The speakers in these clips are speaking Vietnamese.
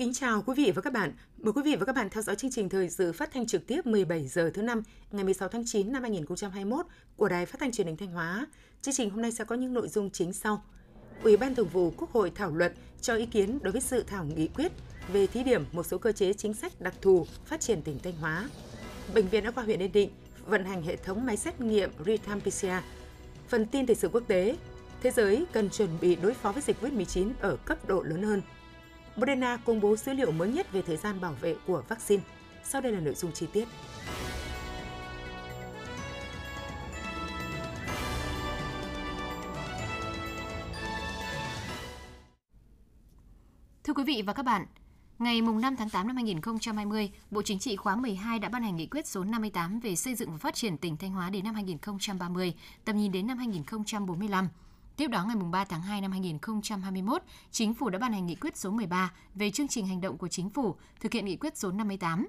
Kính chào quý vị và các bạn. Mời quý vị và các bạn theo dõi chương trình thời sự phát thanh trực tiếp 17 giờ thứ năm ngày 16 tháng 9 năm 2021 của Đài Phát thanh Truyền hình Thanh Hóa. Chương trình hôm nay sẽ có những nội dung chính sau. Ủy ban Thường vụ Quốc hội thảo luận cho ý kiến đối với sự thảo nghị quyết về thí điểm một số cơ chế chính sách đặc thù phát triển tỉnh Thanh Hóa. Bệnh viện Đa khoa huyện Yên Định vận hành hệ thống máy xét nghiệm real-time PCR. Phần tin thời sự quốc tế, thế giới cần chuẩn bị đối phó với dịch COVID-19 ở cấp độ lớn hơn. Moderna công bố dữ liệu mới nhất về thời gian bảo vệ của vaccine. Sau đây là nội dung chi tiết. Thưa quý vị và các bạn, ngày 5 tháng 8 năm 2020, Bộ Chính trị khóa 12 đã ban hành nghị quyết số 58 về xây dựng và phát triển tỉnh Thanh Hóa đến năm 2030, tầm nhìn đến năm 2045. Tiếp đó ngày 3 tháng 2 năm 2021, Chính phủ đã ban hành nghị quyết số 13 về chương trình hành động của Chính phủ thực hiện nghị quyết số 58.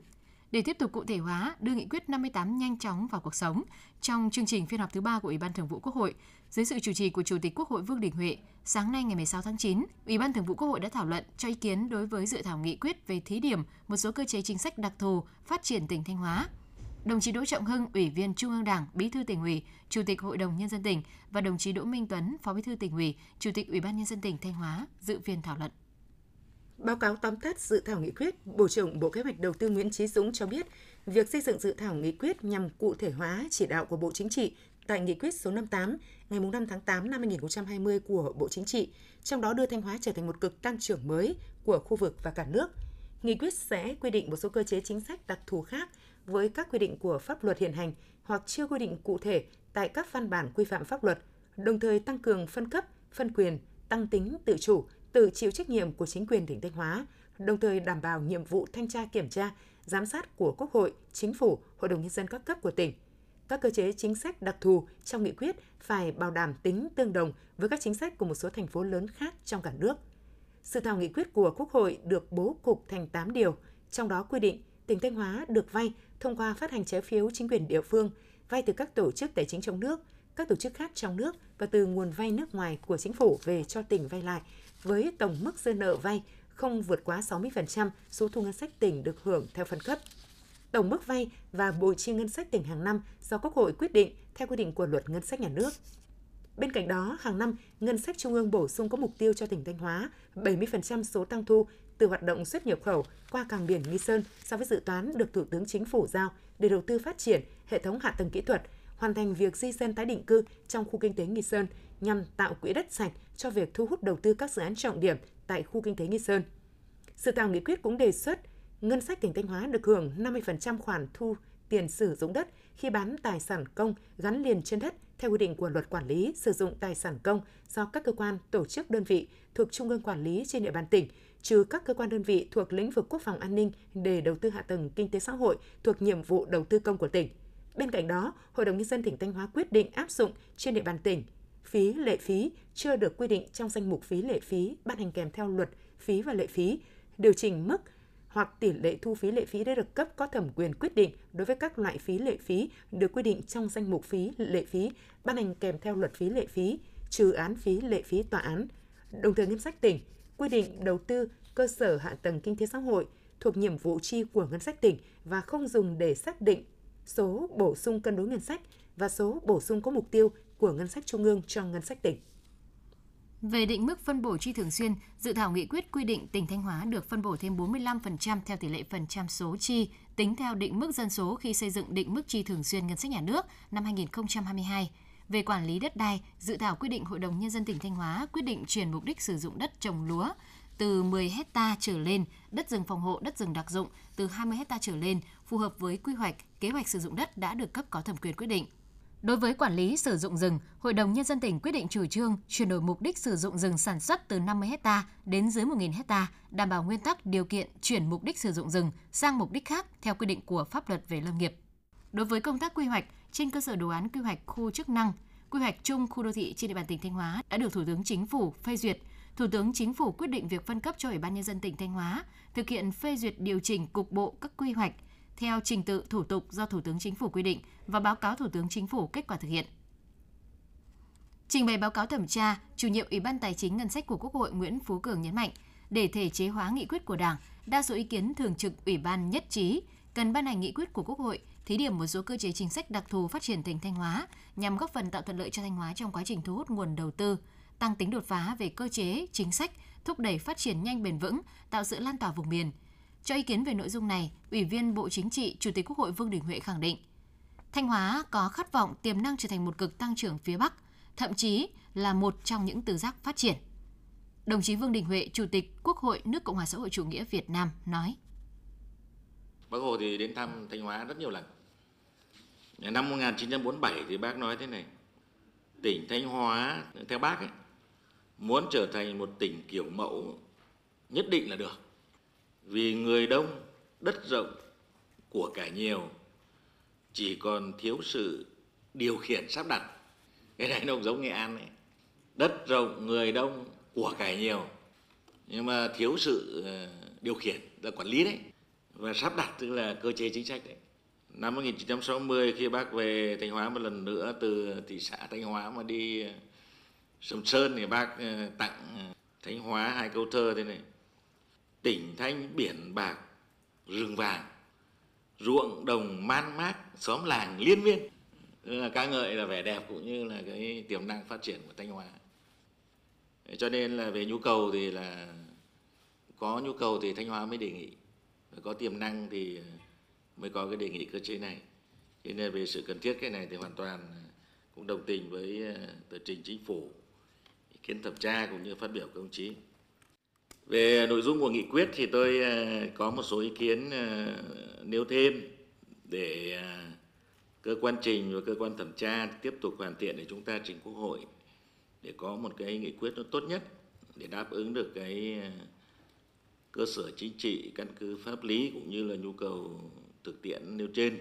Để tiếp tục cụ thể hóa, đưa nghị quyết 58 nhanh chóng vào cuộc sống, trong chương trình phiên họp thứ ba của Ủy ban Thường vụ Quốc hội, dưới sự chủ trì của Chủ tịch Quốc hội Vương Đình Huệ, sáng nay ngày 16 tháng 9, Ủy ban Thường vụ Quốc hội đã thảo luận cho ý kiến đối với dự thảo nghị quyết về thí điểm một số cơ chế chính sách đặc thù phát triển tỉnh Thanh Hóa đồng chí Đỗ Trọng Hưng, Ủy viên Trung ương Đảng, Bí thư tỉnh ủy, Chủ tịch Hội đồng nhân dân tỉnh và đồng chí Đỗ Minh Tuấn, Phó Bí thư tỉnh ủy, Chủ tịch Ủy ban nhân dân tỉnh Thanh Hóa dự phiên thảo luận. Báo cáo tóm tắt dự thảo nghị quyết, Bộ trưởng Bộ Kế hoạch Đầu tư Nguyễn Chí Dũng cho biết, việc xây dựng dự thảo nghị quyết nhằm cụ thể hóa chỉ đạo của Bộ Chính trị tại nghị quyết số 58 ngày 5 tháng 8 năm 2020 của Bộ Chính trị, trong đó đưa Thanh Hóa trở thành một cực tăng trưởng mới của khu vực và cả nước. Nghị quyết sẽ quy định một số cơ chế chính sách đặc thù khác với các quy định của pháp luật hiện hành hoặc chưa quy định cụ thể tại các văn bản quy phạm pháp luật, đồng thời tăng cường phân cấp, phân quyền, tăng tính tự chủ, tự chịu trách nhiệm của chính quyền tỉnh Thanh Hóa, đồng thời đảm bảo nhiệm vụ thanh tra kiểm tra, giám sát của Quốc hội, Chính phủ, Hội đồng nhân dân các cấp của tỉnh. Các cơ chế chính sách đặc thù trong nghị quyết phải bảo đảm tính tương đồng với các chính sách của một số thành phố lớn khác trong cả nước. Sự thảo nghị quyết của Quốc hội được bố cục thành 8 điều, trong đó quy định tỉnh Thanh Hóa được vay thông qua phát hành trái phiếu chính quyền địa phương, vay từ các tổ chức tài chính trong nước, các tổ chức khác trong nước và từ nguồn vay nước ngoài của chính phủ về cho tỉnh vay lại với tổng mức dư nợ vay không vượt quá 60% số thu ngân sách tỉnh được hưởng theo phân cấp. Tổng mức vay và bồi chi ngân sách tỉnh hàng năm do Quốc hội quyết định theo quy định của Luật Ngân sách Nhà nước. Bên cạnh đó, hàng năm, ngân sách trung ương bổ sung có mục tiêu cho tỉnh Thanh Hóa 70% số tăng thu từ hoạt động xuất nhập khẩu qua cảng biển Nghi Sơn so với dự toán được Thủ tướng Chính phủ giao để đầu tư phát triển hệ thống hạ tầng kỹ thuật, hoàn thành việc di dân tái định cư trong khu kinh tế Nghi Sơn nhằm tạo quỹ đất sạch cho việc thu hút đầu tư các dự án trọng điểm tại khu kinh tế Nghi Sơn. Sự thảo nghị quyết cũng đề xuất ngân sách tỉnh Thanh Hóa được hưởng 50% khoản thu tiền sử dụng đất khi bán tài sản công gắn liền trên đất theo quy định của Luật Quản lý sử dụng tài sản công do các cơ quan, tổ chức, đơn vị thuộc Trung ương quản lý trên địa bàn tỉnh, trừ các cơ quan đơn vị thuộc lĩnh vực quốc phòng an ninh để đầu tư hạ tầng kinh tế xã hội thuộc nhiệm vụ đầu tư công của tỉnh. Bên cạnh đó, Hội đồng nhân dân tỉnh Thanh Hóa quyết định áp dụng trên địa bàn tỉnh phí lệ phí chưa được quy định trong danh mục phí lệ phí ban hành kèm theo luật phí và lệ phí, điều chỉnh mức hoặc tỷ lệ thu phí lệ phí đã được cấp có thẩm quyền quyết định đối với các loại phí lệ phí được quy định trong danh mục phí lệ phí ban hành kèm theo luật phí lệ phí, trừ án phí lệ phí tòa án. Đồng thời ngân sách tỉnh quy định đầu tư cơ sở hạ tầng kinh tế xã hội thuộc nhiệm vụ chi của ngân sách tỉnh và không dùng để xác định số bổ sung cân đối ngân sách và số bổ sung có mục tiêu của ngân sách trung ương cho ngân sách tỉnh. Về định mức phân bổ chi thường xuyên, dự thảo nghị quyết quy định tỉnh Thanh Hóa được phân bổ thêm 45% theo tỷ lệ phần trăm số chi tính theo định mức dân số khi xây dựng định mức chi thường xuyên ngân sách nhà nước năm 2022. Về quản lý đất đai, dự thảo quyết định Hội đồng Nhân dân tỉnh Thanh Hóa quyết định chuyển mục đích sử dụng đất trồng lúa từ 10 hecta trở lên, đất rừng phòng hộ, đất rừng đặc dụng từ 20 hecta trở lên, phù hợp với quy hoạch, kế hoạch sử dụng đất đã được cấp có thẩm quyền quyết định. Đối với quản lý sử dụng rừng, Hội đồng Nhân dân tỉnh quyết định chủ trương chuyển đổi mục đích sử dụng rừng sản xuất từ 50 hecta đến dưới 1.000 hecta, đảm bảo nguyên tắc điều kiện chuyển mục đích sử dụng rừng sang mục đích khác theo quy định của pháp luật về lâm nghiệp. Đối với công tác quy hoạch, trên cơ sở đồ án quy hoạch khu chức năng, quy hoạch chung khu đô thị trên địa bàn tỉnh Thanh Hóa đã được Thủ tướng Chính phủ phê duyệt. Thủ tướng Chính phủ quyết định việc phân cấp cho Ủy ban nhân dân tỉnh Thanh Hóa thực hiện phê duyệt điều chỉnh cục bộ các quy hoạch theo trình tự thủ tục do Thủ tướng Chính phủ quy định và báo cáo Thủ tướng Chính phủ kết quả thực hiện. Trình bày báo cáo thẩm tra, chủ nhiệm Ủy ban Tài chính Ngân sách của Quốc hội Nguyễn Phú Cường nhấn mạnh, để thể chế hóa nghị quyết của Đảng, đa số ý kiến thường trực Ủy ban nhất trí cần ban hành nghị quyết của Quốc hội thí điểm một số cơ chế chính sách đặc thù phát triển tỉnh Thanh Hóa nhằm góp phần tạo thuận lợi cho Thanh Hóa trong quá trình thu hút nguồn đầu tư, tăng tính đột phá về cơ chế, chính sách, thúc đẩy phát triển nhanh bền vững, tạo sự lan tỏa vùng miền. Cho ý kiến về nội dung này, Ủy viên Bộ Chính trị, Chủ tịch Quốc hội Vương Đình Huệ khẳng định, Thanh Hóa có khát vọng tiềm năng trở thành một cực tăng trưởng phía Bắc, thậm chí là một trong những tứ giác phát triển. Đồng chí Vương Đình Huệ, Chủ tịch Quốc hội nước Cộng hòa xã hội chủ nghĩa Việt Nam nói: Bác Hồ thì đến thăm Thanh Hóa rất nhiều lần. Năm 1947 thì bác nói thế này, tỉnh Thanh Hóa theo bác ấy, muốn trở thành một tỉnh kiểu mẫu nhất định là được. Vì người đông, đất rộng, của cải nhiều, chỉ còn thiếu sự điều khiển sắp đặt. Cái này nó giống Nghệ An ấy. Đất rộng, người đông, của cải nhiều, nhưng mà thiếu sự ờ, điều khiển là quản lý đấy và sắp đặt tức là cơ chế chính sách đấy. Năm 1960 khi bác về Thanh Hóa một lần nữa, từ thị xã Thanh Hóa mà đi ờ, Sầm Sơn thì bác ờ, tặng Thanh Hóa hai câu thơ thế này. Tỉnh thanh, biển bạc, rừng vàng, ruộng đồng man mác, xóm làng liên miên là ca ngợi là vẻ đẹp cũng như là cái tiềm năng phát triển của Thanh Hóa cho nên là về nhu cầu thì là, có nhu cầu thì Thanh Hóa mới đề nghị có tiềm năng thì mới có cái đề nghị cơ chế này. Cho nên về sự cần thiết cái này thì hoàn toàn cũng đồng tình với ờ, tờ trình chính phủ ý kiến thẩm tra cũng như phát biểu của ông chí. Về nội dung của nghị quyết thì tôi ờ, có một số ý kiến ờ, nêu thêm để cơ quan trình và cơ quan thẩm tra tiếp tục hoàn thiện để chúng ta trình quốc hội để có một cái nghị quyết nó tốt nhất để đáp ứng được cái cơ sở chính trị, căn cứ pháp lý cũng như là nhu cầu thực tiễn nêu trên.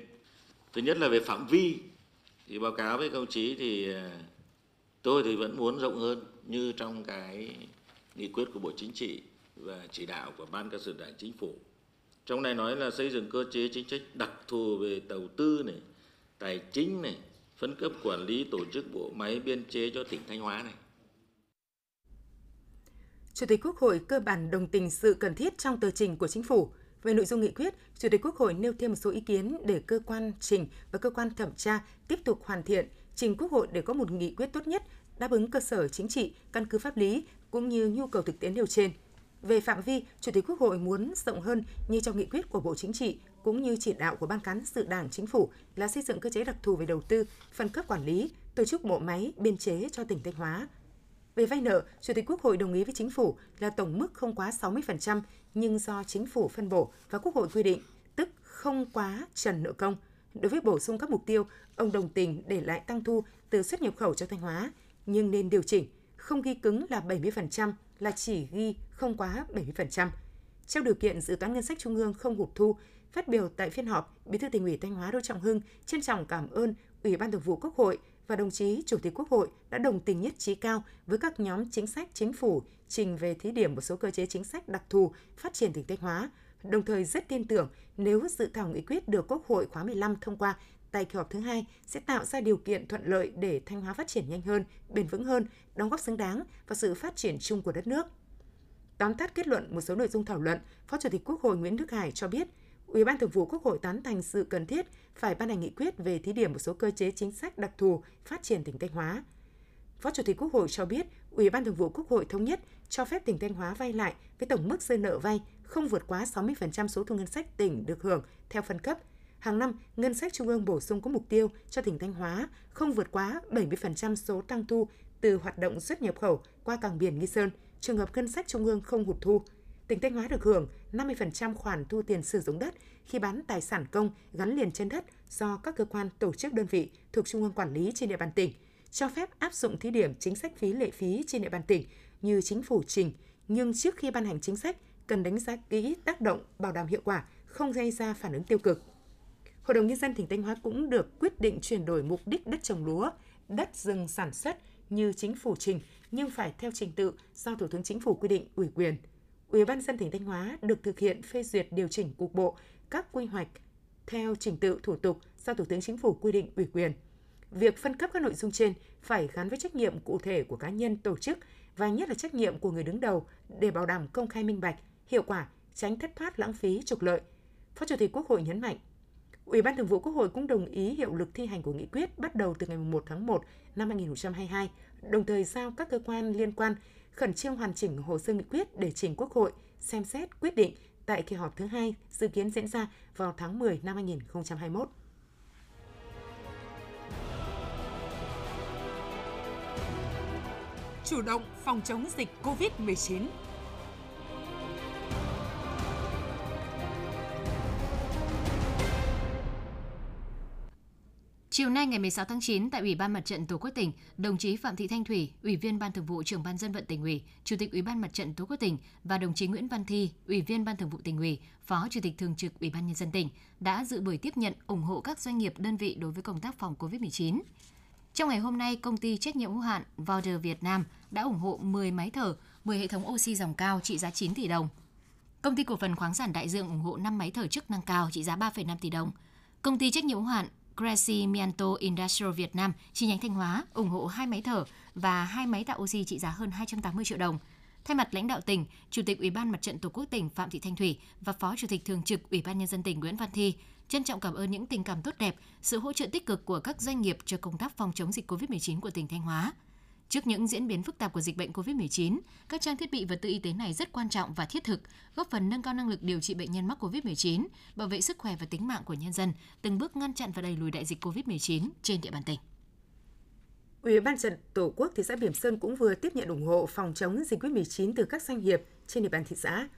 Thứ nhất là về phạm vi, thì báo cáo với công chí thì à, tôi thì vẫn muốn rộng hơn như trong cái nghị quyết của bộ chính trị và chỉ đạo của ban cán sự đảng chính phủ. Trong này nói là xây dựng cơ chế chính sách đặc thù về đầu tư này, tài chính này, phân cấp quản lý tổ chức bộ máy biên chế cho tỉnh thanh hóa này. Chủ tịch Quốc hội cơ bản đồng tình sự cần thiết trong tờ trình của chính phủ. Về nội dung nghị quyết, Chủ tịch Quốc hội nêu thêm một số ý kiến để cơ quan trình và cơ quan thẩm tra tiếp tục hoàn thiện, trình Quốc hội để có một nghị quyết tốt nhất, đáp ứng cơ sở chính trị, căn cứ pháp lý cũng như nhu cầu thực tiễn nêu trên. Về phạm vi, Chủ tịch Quốc hội muốn rộng hơn như trong nghị quyết của Bộ Chính trị cũng như chỉ đạo của Ban cán sự Đảng Chính phủ là xây dựng cơ chế đặc thù về đầu tư, phân cấp quản lý, tổ chức bộ máy, biên chế cho tỉnh Thanh Hóa, về vay nợ, Chủ tịch Quốc hội đồng ý với chính phủ là tổng mức không quá 60% nhưng do chính phủ phân bổ và Quốc hội quy định, tức không quá trần nợ công. Đối với bổ sung các mục tiêu, ông đồng tình để lại tăng thu từ xuất nhập khẩu cho Thanh Hóa, nhưng nên điều chỉnh, không ghi cứng là 70% là chỉ ghi không quá 70%. Trong điều kiện dự toán ngân sách trung ương không hụt thu, phát biểu tại phiên họp, Bí thư tỉnh ủy Thanh Hóa Đỗ Trọng Hưng trân trọng cảm ơn Ủy ban Thường vụ Quốc hội và đồng chí Chủ tịch Quốc hội đã đồng tình nhất trí cao với các nhóm chính sách chính phủ trình về thí điểm một số cơ chế chính sách đặc thù phát triển tỉnh Thanh Hóa, đồng thời rất tin tưởng nếu dự thảo nghị quyết được Quốc hội khóa 15 thông qua tại kỳ họp thứ hai sẽ tạo ra điều kiện thuận lợi để Thanh Hóa phát triển nhanh hơn, bền vững hơn, đóng góp xứng đáng vào sự phát triển chung của đất nước. Tóm tắt kết luận một số nội dung thảo luận, Phó Chủ tịch Quốc hội Nguyễn Đức Hải cho biết, Ủy ban Thường vụ Quốc hội tán thành sự cần thiết phải ban hành nghị quyết về thí điểm một số cơ chế chính sách đặc thù phát triển tỉnh Thanh Hóa. Phó Chủ tịch Quốc hội cho biết, Ủy ban Thường vụ Quốc hội thống nhất cho phép tỉnh Thanh Hóa vay lại với tổng mức dư nợ vay không vượt quá 60% số thu ngân sách tỉnh được hưởng theo phân cấp. Hàng năm, ngân sách trung ương bổ sung có mục tiêu cho tỉnh Thanh Hóa không vượt quá 70% số tăng thu từ hoạt động xuất nhập khẩu qua cảng biển Nghi Sơn, trường hợp ngân sách trung ương không hụt thu tỉnh Thanh Hóa được hưởng 50% khoản thu tiền sử dụng đất khi bán tài sản công gắn liền trên đất do các cơ quan tổ chức đơn vị thuộc Trung ương quản lý trên địa bàn tỉnh, cho phép áp dụng thí điểm chính sách phí lệ phí trên địa bàn tỉnh như chính phủ trình, nhưng trước khi ban hành chính sách cần đánh giá kỹ tác động bảo đảm hiệu quả, không gây ra phản ứng tiêu cực. Hội đồng nhân dân tỉnh Thanh Hóa cũng được quyết định chuyển đổi mục đích đất trồng lúa, đất rừng sản xuất như chính phủ trình nhưng phải theo trình tự do Thủ tướng Chính phủ quy định ủy quyền. Ủy ban dân tỉnh Thanh Hóa được thực hiện phê duyệt điều chỉnh cục bộ các quy hoạch theo trình tự thủ tục do Thủ tướng Chính phủ quy định ủy quyền. việc phân cấp các nội dung trên phải gắn với trách nhiệm cụ thể của cá nhân, tổ chức và nhất là trách nhiệm của người đứng đầu để bảo đảm công khai minh bạch, hiệu quả, tránh thất thoát lãng phí trục lợi. Phó Chủ tịch Quốc hội nhấn mạnh, Ủy ban Thường vụ Quốc hội cũng đồng ý hiệu lực thi hành của nghị quyết bắt đầu từ ngày 1 tháng 1 năm 2022, đồng thời giao các cơ quan liên quan khẩn trương hoàn chỉnh hồ sơ nghị quyết để trình Quốc hội xem xét quyết định tại kỳ họp thứ hai dự kiến diễn ra vào tháng 10 năm 2021. Chủ động phòng chống dịch COVID-19 Chiều nay ngày 16 tháng 9 tại Ủy ban Mặt trận Tổ quốc tỉnh, đồng chí Phạm Thị Thanh Thủy, Ủy viên Ban Thường vụ Trưởng ban Dân vận tỉnh ủy, Chủ tịch Ủy ban Mặt trận Tổ quốc tỉnh và đồng chí Nguyễn Văn Thi, Ủy viên Ban Thường vụ tỉnh ủy, Phó Chủ tịch Thường trực Ủy ban nhân dân tỉnh đã dự buổi tiếp nhận ủng hộ các doanh nghiệp đơn vị đối với công tác phòng COVID-19. Trong ngày hôm nay, công ty trách nhiệm hữu hạn Valder Việt Nam đã ủng hộ 10 máy thở, 10 hệ thống oxy dòng cao trị giá 9 tỷ đồng. Công ty cổ phần khoáng sản Đại Dương ủng hộ 5 máy thở chức năng cao trị giá 3,5 tỷ đồng. Công ty trách nhiệm hữu hạn Cressy Mianto Industrial Việt Nam chi nhánh Thanh Hóa ủng hộ hai máy thở và hai máy tạo oxy trị giá hơn 280 triệu đồng. Thay mặt lãnh đạo tỉnh, Chủ tịch Ủy ban Mặt trận Tổ quốc tỉnh Phạm Thị Thanh Thủy và Phó Chủ tịch Thường trực Ủy ban Nhân dân tỉnh Nguyễn Văn Thi trân trọng cảm ơn những tình cảm tốt đẹp, sự hỗ trợ tích cực của các doanh nghiệp cho công tác phòng chống dịch COVID-19 của tỉnh Thanh Hóa. Trước những diễn biến phức tạp của dịch bệnh COVID-19, các trang thiết bị vật tư y tế này rất quan trọng và thiết thực, góp phần nâng cao năng lực điều trị bệnh nhân mắc COVID-19, bảo vệ sức khỏe và tính mạng của nhân dân, từng bước ngăn chặn và đẩy lùi đại dịch COVID-19 trên địa bàn tỉnh. Ủy ban trận Tổ quốc thị xã Biểm Sơn cũng vừa tiếp nhận ủng hộ phòng chống dịch COVID-19 từ các doanh nghiệp trên địa bàn thị xã.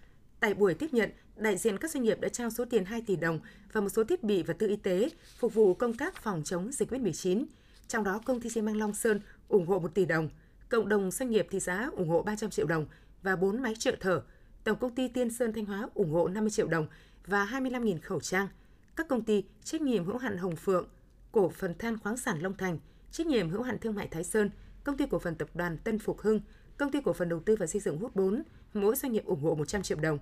Tại buổi tiếp nhận, đại diện các doanh nghiệp đã trao số tiền 2 tỷ đồng và một số thiết bị vật tư y tế phục vụ công tác phòng chống dịch COVID-19. Trong đó, công ty xi măng Long Sơn ủng hộ 1 tỷ đồng, cộng đồng doanh nghiệp thị xã ủng hộ 300 triệu đồng và 4 máy trợ thở. Tổng công ty Tiên Sơn Thanh Hóa ủng hộ 50 triệu đồng và 25.000 khẩu trang. Các công ty trách nhiệm hữu hạn Hồng Phượng, cổ phần than khoáng sản Long Thành, trách nhiệm hữu hạn thương mại Thái Sơn, công ty cổ phần tập đoàn Tân Phục Hưng, công ty cổ phần đầu tư và xây dựng Hút 4, mỗi doanh nghiệp ủng hộ 100 triệu đồng.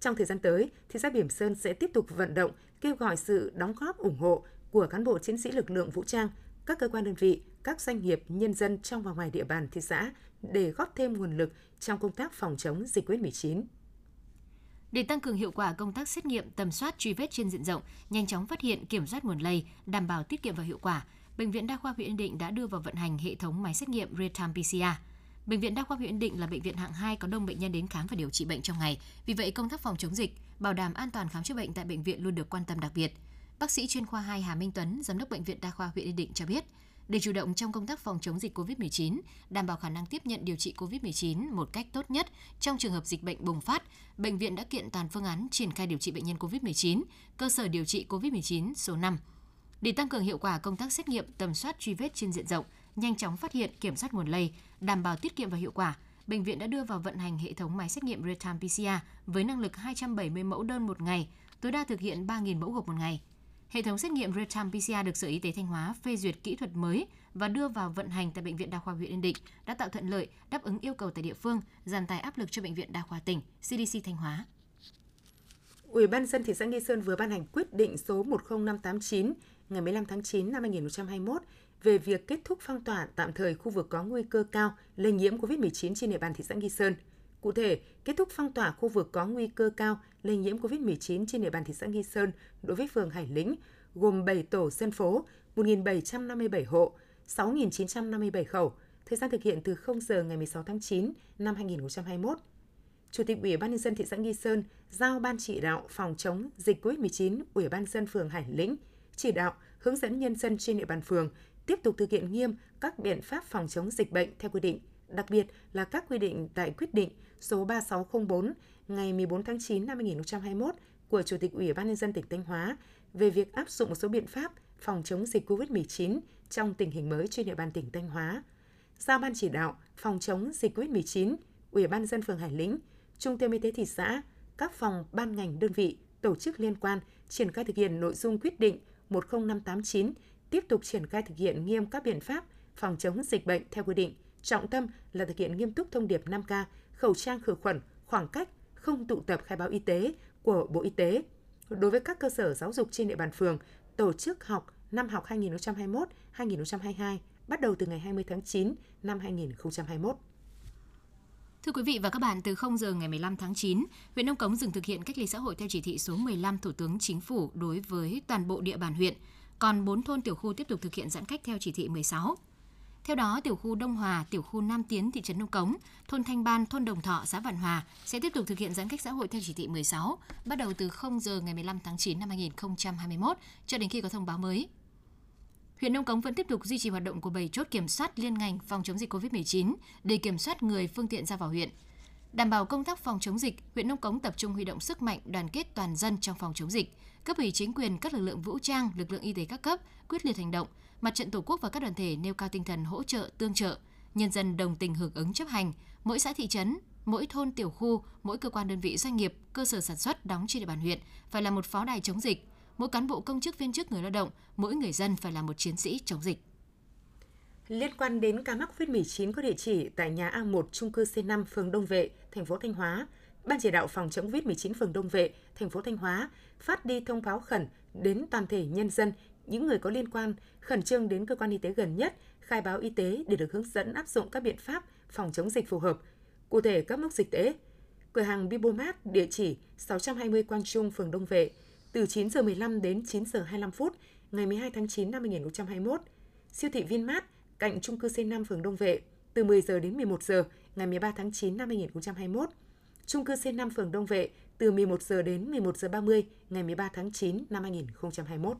Trong thời gian tới, thị xã Bỉm Sơn sẽ tiếp tục vận động, kêu gọi sự đóng góp ủng hộ của cán bộ chiến sĩ lực lượng vũ trang, các cơ quan đơn vị, các doanh nghiệp, nhân dân trong và ngoài địa bàn thị xã để góp thêm nguồn lực trong công tác phòng chống dịch COVID-19. Để tăng cường hiệu quả công tác xét nghiệm, tầm soát, truy vết trên diện rộng, nhanh chóng phát hiện, kiểm soát nguồn lây, đảm bảo tiết kiệm và hiệu quả, Bệnh viện Đa khoa huyện Yên Định đã đưa vào vận hành hệ thống máy xét nghiệm real-time PCR. Bệnh viện Đa khoa huyện Yên Định là bệnh viện hạng 2 có đông bệnh nhân đến khám và điều trị bệnh trong ngày. Vì vậy, công tác phòng chống dịch, bảo đảm an toàn khám chữa bệnh tại bệnh viện luôn được quan tâm đặc biệt. Bác sĩ chuyên khoa 2 Hà Minh Tuấn, giám đốc bệnh viện Đa khoa huyện Yên Định cho biết, để chủ động trong công tác phòng chống dịch COVID-19, đảm bảo khả năng tiếp nhận điều trị COVID-19 một cách tốt nhất trong trường hợp dịch bệnh bùng phát, bệnh viện đã kiện toàn phương án triển khai điều trị bệnh nhân COVID-19, cơ sở điều trị COVID-19 số 5. Để tăng cường hiệu quả công tác xét nghiệm, tầm soát truy vết trên diện rộng, nhanh chóng phát hiện, kiểm soát nguồn lây, đảm bảo tiết kiệm và hiệu quả, bệnh viện đã đưa vào vận hành hệ thống máy xét nghiệm real-time PCR với năng lực 270 mẫu đơn một ngày, tối đa thực hiện 3.000 mẫu gộp một ngày. Hệ thống xét nghiệm real-time PCR được Sở Y tế Thanh Hóa phê duyệt kỹ thuật mới và đưa vào vận hành tại Bệnh viện Đa khoa huyện Yên Định đã tạo thuận lợi, đáp ứng yêu cầu tại địa phương, giảm tải áp lực cho Bệnh viện Đa khoa tỉnh, CDC Thanh Hóa. Ủy ban dân thị xã Nghi Sơn vừa ban hành quyết định số 10589 ngày 15 tháng 9 năm 2021 về việc kết thúc phong tỏa tạm thời khu vực có nguy cơ cao lây nhiễm COVID-19 trên địa bàn thị xã Nghi Sơn. Cụ thể, kết thúc phong tỏa khu vực có nguy cơ cao lây nhiễm COVID-19 trên địa bàn thị xã Nghi Sơn đối với phường Hải Lĩnh, gồm 7 tổ dân phố, 1.757 hộ, 6.957 khẩu, thời gian thực hiện từ 0 giờ ngày 16 tháng 9 năm 2021. Chủ tịch Ủy ban nhân dân thị xã Nghi Sơn giao ban chỉ đạo phòng chống dịch COVID-19 Ủy ban dân phường Hải Lĩnh chỉ đạo hướng dẫn nhân dân trên địa bàn phường tiếp tục thực hiện nghiêm các biện pháp phòng chống dịch bệnh theo quy định, đặc biệt là các quy định tại quyết định số 3604 ngày 14 tháng 9 năm 2021 của Chủ tịch Ủy ban nhân dân tỉnh Thanh Hóa về việc áp dụng một số biện pháp phòng chống dịch COVID-19 trong tình hình mới trên địa bàn tỉnh Thanh Hóa. Giao ban chỉ đạo phòng chống dịch COVID-19, Ủy ban dân phường Hải Lĩnh, Trung tâm Y tế thị xã, các phòng ban ngành đơn vị, tổ chức liên quan triển khai thực hiện nội dung quyết định 10589 tiếp tục triển khai thực hiện nghiêm các biện pháp phòng chống dịch bệnh theo quy định. Trọng tâm là thực hiện nghiêm túc thông điệp 5K, khẩu trang khử khuẩn, khoảng cách, không tụ tập khai báo y tế của Bộ Y tế. Đối với các cơ sở giáo dục trên địa bàn phường, tổ chức học năm học 2021-2022 bắt đầu từ ngày 20 tháng 9 năm 2021. Thưa quý vị và các bạn, từ 0 giờ ngày 15 tháng 9, huyện Nông Cống dừng thực hiện cách ly xã hội theo chỉ thị số 15 Thủ tướng Chính phủ đối với toàn bộ địa bàn huyện. Còn 4 thôn tiểu khu tiếp tục thực hiện giãn cách theo chỉ thị 16. Theo đó, tiểu khu Đông Hòa, tiểu khu Nam Tiến, thị trấn Nông Cống, thôn Thanh Ban, thôn Đồng Thọ, xã Vạn Hòa sẽ tiếp tục thực hiện giãn cách xã hội theo chỉ thị 16, bắt đầu từ 0 giờ ngày 15 tháng 9 năm 2021 cho đến khi có thông báo mới. Huyện Nông Cống vẫn tiếp tục duy trì hoạt động của 7 chốt kiểm soát liên ngành phòng chống dịch COVID-19 để kiểm soát người phương tiện ra vào huyện. Đảm bảo công tác phòng chống dịch, huyện Nông Cống tập trung huy động sức mạnh đoàn kết toàn dân trong phòng chống dịch. Cấp ủy chính quyền các lực lượng vũ trang, lực lượng y tế các cấp quyết liệt hành động, mặt trận Tổ quốc và các đoàn thể nêu cao tinh thần hỗ trợ, tương trợ, nhân dân đồng tình hưởng ứng chấp hành, mỗi xã thị trấn, mỗi thôn tiểu khu, mỗi cơ quan đơn vị doanh nghiệp, cơ sở sản xuất đóng trên địa bàn huyện phải là một pháo đài chống dịch. Mỗi cán bộ công chức viên chức người lao động, mỗi người dân phải là một chiến sĩ chống dịch. Liên quan đến ca mắc COVID-19 có địa chỉ tại nhà A1 trung cư C5 phường Đông Vệ, thành phố Thanh Hóa, Ban chỉ đạo phòng chống COVID-19 phường Đông Vệ, thành phố Thanh Hóa phát đi thông báo khẩn đến toàn thể nhân dân, những người có liên quan khẩn trương đến cơ quan y tế gần nhất, khai báo y tế để được hướng dẫn áp dụng các biện pháp phòng chống dịch phù hợp. Cụ thể các mốc dịch tễ. Cửa hàng Bibomat địa chỉ 620 Quang Trung, phường Đông Vệ, từ 9 giờ 15 đến 9 giờ 25 phút ngày 12 tháng 9 năm 2021. Siêu thị Vinmart cạnh trung cư C5 phường Đông Vệ từ 10 giờ đến 11 giờ ngày 13 tháng 9 năm 2021. Trung cư C5 phường Đông Vệ từ 11 giờ đến 11 giờ 30 ngày 13 tháng 9 năm 2021.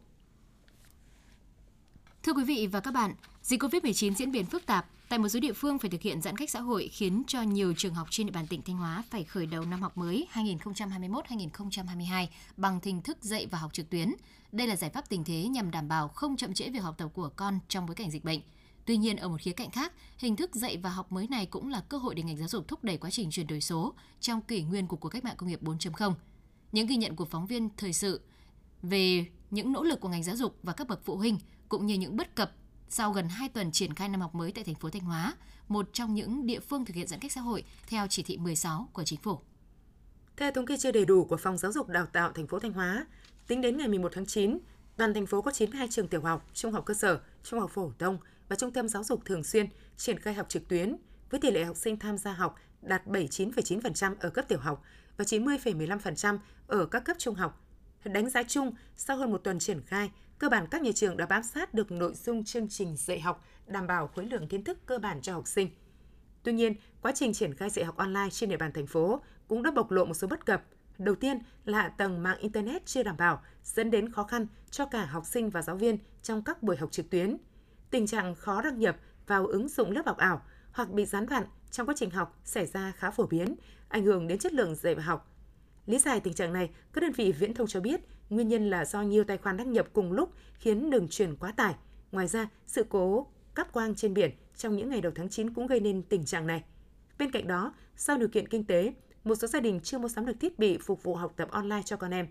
Thưa quý vị và các bạn, dịch COVID-19 diễn biến phức tạp, tại một số địa phương phải thực hiện giãn cách xã hội khiến cho nhiều trường học trên địa bàn tỉnh Thanh Hóa phải khởi đầu năm học mới 2021-2022 bằng hình thức dạy và học trực tuyến. Đây là giải pháp tình thế nhằm đảm bảo không chậm trễ việc học tập của con trong bối cảnh dịch bệnh. Tuy nhiên, ở một khía cạnh khác, hình thức dạy và học mới này cũng là cơ hội để ngành giáo dục thúc đẩy quá trình chuyển đổi số trong kỷ nguyên của cuộc cách mạng công nghiệp 4.0. Những ghi nhận của phóng viên thời sự về những nỗ lực của ngành giáo dục và các bậc phụ huynh cũng như những bất cập sau gần 2 tuần triển khai năm học mới tại thành phố Thanh Hóa, một trong những địa phương thực hiện giãn cách xã hội theo chỉ thị 16 của chính phủ. Theo thống kê chưa đầy đủ của Phòng Giáo dục Đào tạo thành phố Thanh Hóa, tính đến ngày 11 tháng 9, toàn thành phố có 92 trường tiểu học, trung học cơ sở, trung học phổ thông và trung tâm giáo dục thường xuyên triển khai học trực tuyến với tỷ lệ học sinh tham gia học đạt 79,9% ở cấp tiểu học và 90,15% ở các cấp trung học. Đánh giá chung, sau hơn một tuần triển khai, cơ bản các nhà trường đã bám sát được nội dung chương trình dạy học, đảm bảo khối lượng kiến thức cơ bản cho học sinh. Tuy nhiên, quá trình triển khai dạy học online trên địa bàn thành phố cũng đã bộc lộ một số bất cập. Đầu tiên là hạ tầng mạng Internet chưa đảm bảo, dẫn đến khó khăn cho cả học sinh và giáo viên trong các buổi học trực tuyến. Tình trạng khó đăng nhập vào ứng dụng lớp học ảo hoặc bị gián đoạn trong quá trình học xảy ra khá phổ biến, ảnh hưởng đến chất lượng dạy và học. Lý giải tình trạng này, các đơn vị viễn thông cho biết nguyên nhân là do nhiều tài khoản đăng nhập cùng lúc khiến đường truyền quá tải. Ngoài ra, sự cố cáp quang trên biển trong những ngày đầu tháng 9 cũng gây nên tình trạng này. Bên cạnh đó, do điều kiện kinh tế, một số gia đình chưa mua sắm được thiết bị phục vụ học tập online cho con em.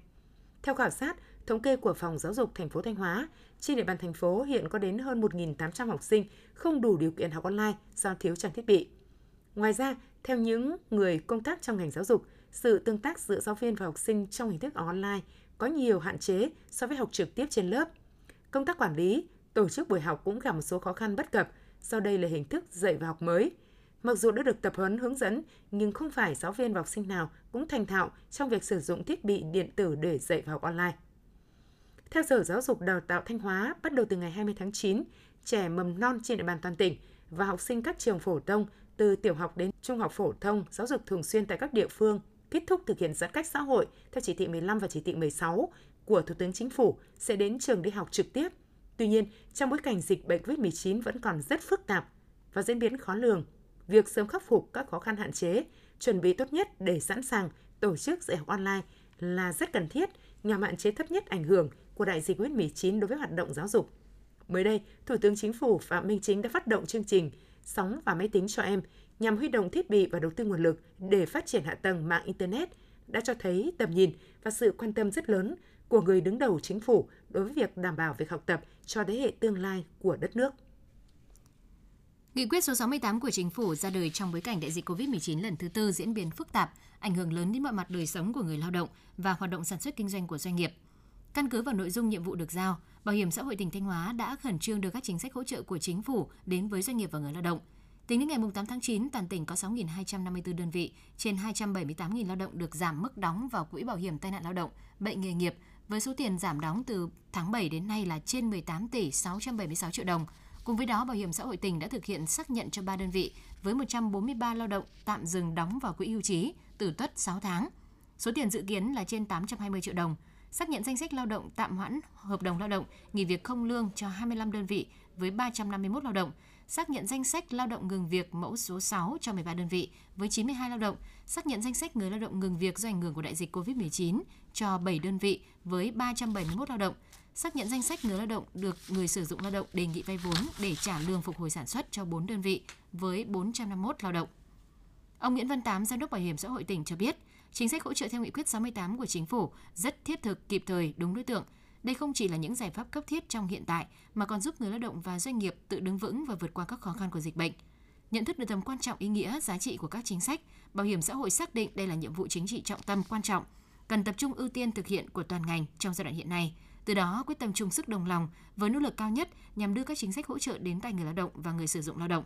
Theo khảo sát, thống kê của Phòng Giáo dục thành phố Thanh Hóa, trên địa bàn thành phố hiện có đến hơn 1.800 học sinh không đủ điều kiện học online do thiếu trang thiết bị. Ngoài ra, theo những người công tác trong ngành giáo dục, sự tương tác giữa giáo viên và học sinh trong hình thức online có nhiều hạn chế so với học trực tiếp trên lớp. Công tác quản lý, tổ chức buổi học cũng gặp một số khó khăn bất cập do đây là hình thức dạy và học mới. Mặc dù đã được tập huấn hướng dẫn, nhưng không phải giáo viên và học sinh nào cũng thành thạo trong việc sử dụng thiết bị điện tử để dạy và học online. Theo Sở Giáo dục Đào tạo Thanh Hóa, bắt đầu từ ngày 20 tháng 9, trẻ mầm non trên địa bàn toàn tỉnh và học sinh các trường phổ thông từ tiểu học đến trung học phổ thông giáo dục thường xuyên tại các địa phương kết thúc thực hiện giãn cách xã hội theo chỉ thị 15 và chỉ thị 16 của Thủ tướng Chính phủ sẽ đến trường đi học trực tiếp. Tuy nhiên, trong bối cảnh dịch bệnh COVID-19 vẫn còn rất phức tạp và diễn biến khó lường, việc sớm khắc phục các khó khăn hạn chế, chuẩn bị tốt nhất để sẵn sàng tổ chức dạy học online là rất cần thiết nhằm hạn chế thấp nhất ảnh hưởng của đại dịch COVID-19 đối với hoạt động giáo dục. Mới đây, Thủ tướng Chính phủ Phạm Minh Chính đã phát động chương trình Sóng và máy tính cho em nhằm huy động thiết bị và đầu tư nguồn lực để phát triển hạ tầng mạng Internet đã cho thấy tầm nhìn và sự quan tâm rất lớn của người đứng đầu chính phủ đối với việc đảm bảo việc học tập cho thế hệ tương lai của đất nước. Nghị quyết số 68 của chính phủ ra đời trong bối cảnh đại dịch COVID-19 lần thứ tư diễn biến phức tạp, ảnh hưởng lớn đến mọi mặt đời sống của người lao động và hoạt động sản xuất kinh doanh của doanh nghiệp. Căn cứ vào nội dung nhiệm vụ được giao, Bảo hiểm xã hội tỉnh Thanh Hóa đã khẩn trương đưa các chính sách hỗ trợ của chính phủ đến với doanh nghiệp và người lao động. Tính đến ngày 8 tháng 9, toàn tỉnh có 6.254 đơn vị, trên 278.000 lao động được giảm mức đóng vào quỹ bảo hiểm tai nạn lao động, bệnh nghề nghiệp với số tiền giảm đóng từ tháng 7 đến nay là trên 18 tỷ 676 triệu đồng. Cùng với đó, Bảo hiểm xã hội tỉnh đã thực hiện xác nhận cho 3 đơn vị với 143 lao động tạm dừng đóng vào quỹ hưu trí từ tuất 6 tháng. Số tiền dự kiến là trên 820 triệu đồng. Xác nhận danh sách lao động tạm hoãn hợp đồng lao động, nghỉ việc không lương cho 25 đơn vị với 351 lao động, xác nhận danh sách lao động ngừng việc mẫu số 6 cho 13 đơn vị với 92 lao động, xác nhận danh sách người lao động ngừng việc do ảnh hưởng của đại dịch COVID-19 cho 7 đơn vị với 371 lao động, xác nhận danh sách người lao động được người sử dụng lao động đề nghị vay vốn để trả lương phục hồi sản xuất cho 4 đơn vị với 451 lao động. Ông Nguyễn Văn Tám, Giám đốc Bảo hiểm xã hội tỉnh cho biết, chính sách hỗ trợ theo nghị quyết 68 của chính phủ rất thiết thực, kịp thời, đúng đối tượng. Đây không chỉ là những giải pháp cấp thiết trong hiện tại mà còn giúp người lao động và doanh nghiệp tự đứng vững và vượt qua các khó khăn của dịch bệnh. Nhận thức được tầm quan trọng ý nghĩa, giá trị của các chính sách, Bảo hiểm xã hội xác định đây là nhiệm vụ chính trị trọng tâm quan trọng, cần tập trung ưu tiên thực hiện của toàn ngành trong giai đoạn hiện nay. Từ đó quyết tâm chung sức đồng lòng với nỗ lực cao nhất nhằm đưa các chính sách hỗ trợ đến tay người lao động và người sử dụng lao động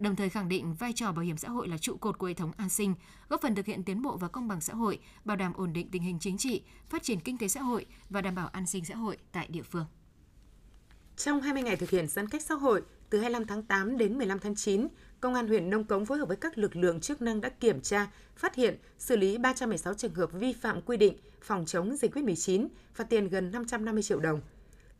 đồng thời khẳng định vai trò bảo hiểm xã hội là trụ cột của hệ thống an sinh, góp phần thực hiện tiến bộ và công bằng xã hội, bảo đảm ổn định tình hình chính trị, phát triển kinh tế xã hội và đảm bảo an sinh xã hội tại địa phương. Trong 20 ngày thực hiện giãn cách xã hội, từ 25 tháng 8 đến 15 tháng 9, Công an huyện Nông Cống phối hợp với các lực lượng chức năng đã kiểm tra, phát hiện, xử lý 316 trường hợp vi phạm quy định phòng chống dịch COVID-19, phạt tiền gần 550 triệu đồng.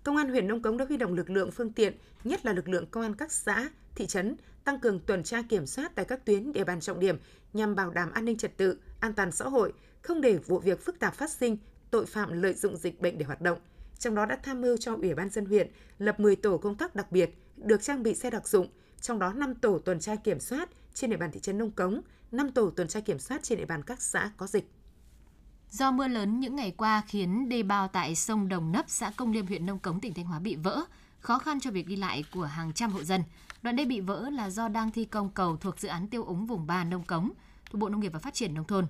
Công an huyện Nông Cống đã huy động lực lượng phương tiện, nhất là lực lượng công an các xã, thị trấn, tăng cường tuần tra kiểm soát tại các tuyến địa bàn trọng điểm nhằm bảo đảm an ninh trật tự, an toàn xã hội, không để vụ việc phức tạp phát sinh, tội phạm lợi dụng dịch bệnh để hoạt động. Trong đó đã tham mưu cho Ủy ban dân huyện lập 10 tổ công tác đặc biệt được trang bị xe đặc dụng, trong đó 5 tổ tuần tra kiểm soát trên địa bàn thị trấn Nông Cống, 5 tổ tuần tra kiểm soát trên địa bàn các xã có dịch. Do mưa lớn những ngày qua khiến đê bao tại sông Đồng Nấp, xã Công Liêm, huyện Nông Cống, tỉnh Thanh Hóa bị vỡ, khó khăn cho việc đi lại của hàng trăm hộ dân. Đoạn đê bị vỡ là do đang thi công cầu thuộc dự án tiêu úng vùng 3 Nông Cống, thuộc Bộ Nông nghiệp và Phát triển Nông thôn.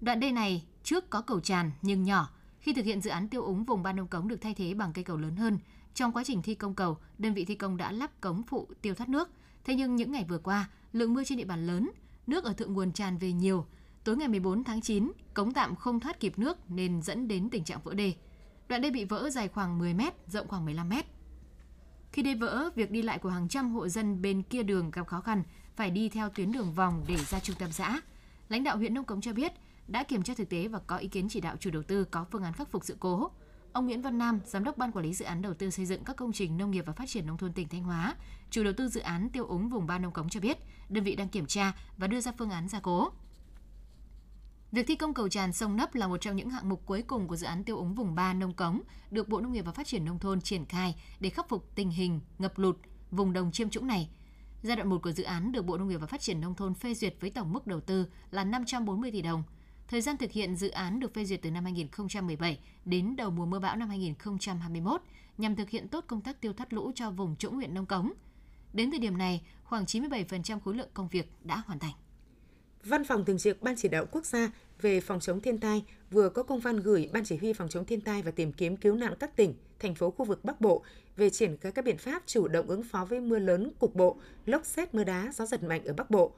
Đoạn đê này trước có cầu tràn nhưng nhỏ. Khi thực hiện dự án tiêu úng vùng 3 Nông Cống được thay thế bằng cây cầu lớn hơn, trong quá trình thi công cầu, đơn vị thi công đã lắp cống phụ tiêu thoát nước. Thế nhưng những ngày vừa qua, lượng mưa trên địa bàn lớn, nước ở thượng nguồn tràn về nhiều. Tối ngày 14 tháng 9, cống tạm không thoát kịp nước nên dẫn đến tình trạng vỡ đê. Đoạn đê bị vỡ dài khoảng 10 m, rộng khoảng 15 m. Khi đê vỡ, việc đi lại của hàng trăm hộ dân bên kia đường gặp khó khăn, phải đi theo tuyến đường vòng để ra trung tâm xã. Lãnh đạo huyện Nông Cống cho biết, đã kiểm tra thực tế và có ý kiến chỉ đạo chủ đầu tư có phương án khắc phục sự cố. Ông Nguyễn Văn Nam, giám đốc ban quản lý dự án đầu tư xây dựng các công trình nông nghiệp và phát triển nông thôn tỉnh Thanh Hóa, chủ đầu tư dự án tiêu úng vùng ba nông cống cho biết, đơn vị đang kiểm tra và đưa ra phương án gia cố. Việc thi công cầu tràn sông Nấp là một trong những hạng mục cuối cùng của dự án tiêu úng vùng 3 nông cống được Bộ Nông nghiệp và Phát triển nông thôn triển khai để khắc phục tình hình ngập lụt vùng đồng chiêm trũng này. Giai đoạn 1 của dự án được Bộ Nông nghiệp và Phát triển nông thôn phê duyệt với tổng mức đầu tư là 540 tỷ đồng. Thời gian thực hiện dự án được phê duyệt từ năm 2017 đến đầu mùa mưa bão năm 2021 nhằm thực hiện tốt công tác tiêu thoát lũ cho vùng trũng huyện Nông Cống. Đến thời điểm này, khoảng 97% khối lượng công việc đã hoàn thành. Văn phòng Thường trực Ban Chỉ đạo Quốc gia về phòng chống thiên tai vừa có công văn gửi Ban Chỉ huy phòng chống thiên tai và tìm kiếm cứu nạn các tỉnh, thành phố khu vực Bắc Bộ về triển khai các biện pháp chủ động ứng phó với mưa lớn cục bộ, lốc xét mưa đá, gió giật mạnh ở Bắc Bộ.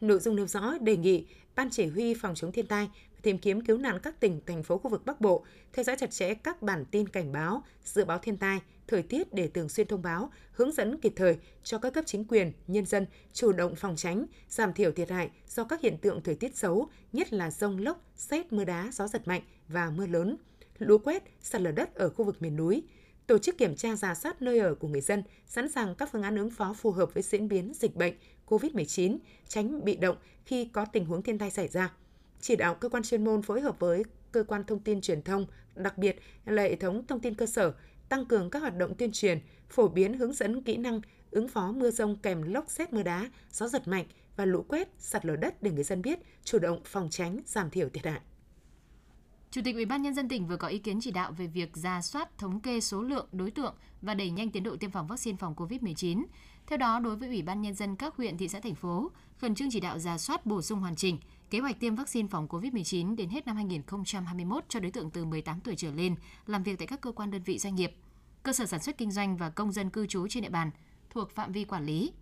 Nội dung nêu rõ đề nghị Ban Chỉ huy phòng chống thiên tai tìm kiếm cứu nạn các tỉnh, thành phố khu vực Bắc Bộ theo dõi chặt chẽ các bản tin cảnh báo, dự báo thiên tai, thời tiết để thường xuyên thông báo, hướng dẫn kịp thời cho các cấp chính quyền, nhân dân chủ động phòng tránh, giảm thiểu thiệt hại do các hiện tượng thời tiết xấu, nhất là rông lốc, xét, mưa đá, gió giật mạnh và mưa lớn, lũ quét, sạt lở đất ở khu vực miền núi, tổ chức kiểm tra giả soát nơi ở của người dân, sẵn sàng các phương án ứng phó phù hợp với diễn biến dịch bệnh COVID-19, tránh bị động khi có tình huống thiên tai xảy ra. Chỉ đạo cơ quan chuyên môn phối hợp với cơ quan thông tin truyền thông, đặc biệt là hệ thống thông tin cơ sở, tăng cường các hoạt động tuyên truyền, phổ biến hướng dẫn kỹ năng ứng phó mưa rông kèm lốc xét mưa đá, gió giật mạnh và lũ quét, sạt lở đất để người dân biết chủ động phòng tránh, giảm thiểu thiệt hại. Chủ tịch Ủy ban nhân dân tỉnh vừa có ý kiến chỉ đạo về việc ra soát thống kê số lượng đối tượng và đẩy nhanh tiến độ tiêm phòng vaccine phòng COVID-19. Theo đó, đối với Ủy ban nhân dân các huyện, thị xã thành phố, khẩn trương chỉ đạo ra soát bổ sung hoàn chỉnh kế hoạch tiêm vaccine phòng COVID-19 đến hết năm 2021 cho đối tượng từ 18 tuổi trở lên làm việc tại các cơ quan đơn vị doanh nghiệp, cơ sở sản xuất kinh doanh và công dân cư trú trên địa bàn thuộc phạm vi quản lý.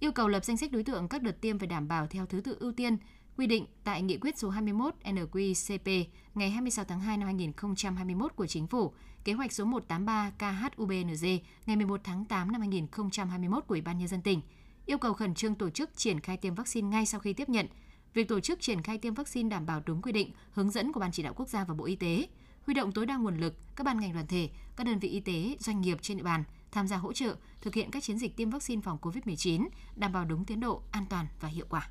Yêu cầu lập danh sách đối tượng các đợt tiêm phải đảm bảo theo thứ tự ưu tiên quy định tại Nghị quyết số 21 NQCP ngày 26 tháng 2 năm 2021 của Chính phủ, kế hoạch số 183 KHUBNZ ngày 11 tháng 8 năm 2021 của Ủy ban Nhân dân tỉnh, yêu cầu khẩn trương tổ chức triển khai tiêm vaccine ngay sau khi tiếp nhận. Việc tổ chức triển khai tiêm vaccine đảm bảo đúng quy định, hướng dẫn của Ban chỉ đạo quốc gia và Bộ Y tế, huy động tối đa nguồn lực, các ban ngành đoàn thể, các đơn vị y tế, doanh nghiệp trên địa bàn tham gia hỗ trợ thực hiện các chiến dịch tiêm vaccine phòng COVID-19, đảm bảo đúng tiến độ, an toàn và hiệu quả.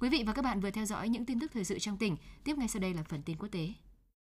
Quý vị và các bạn vừa theo dõi những tin tức thời sự trong tỉnh. Tiếp ngay sau đây là phần tin quốc tế.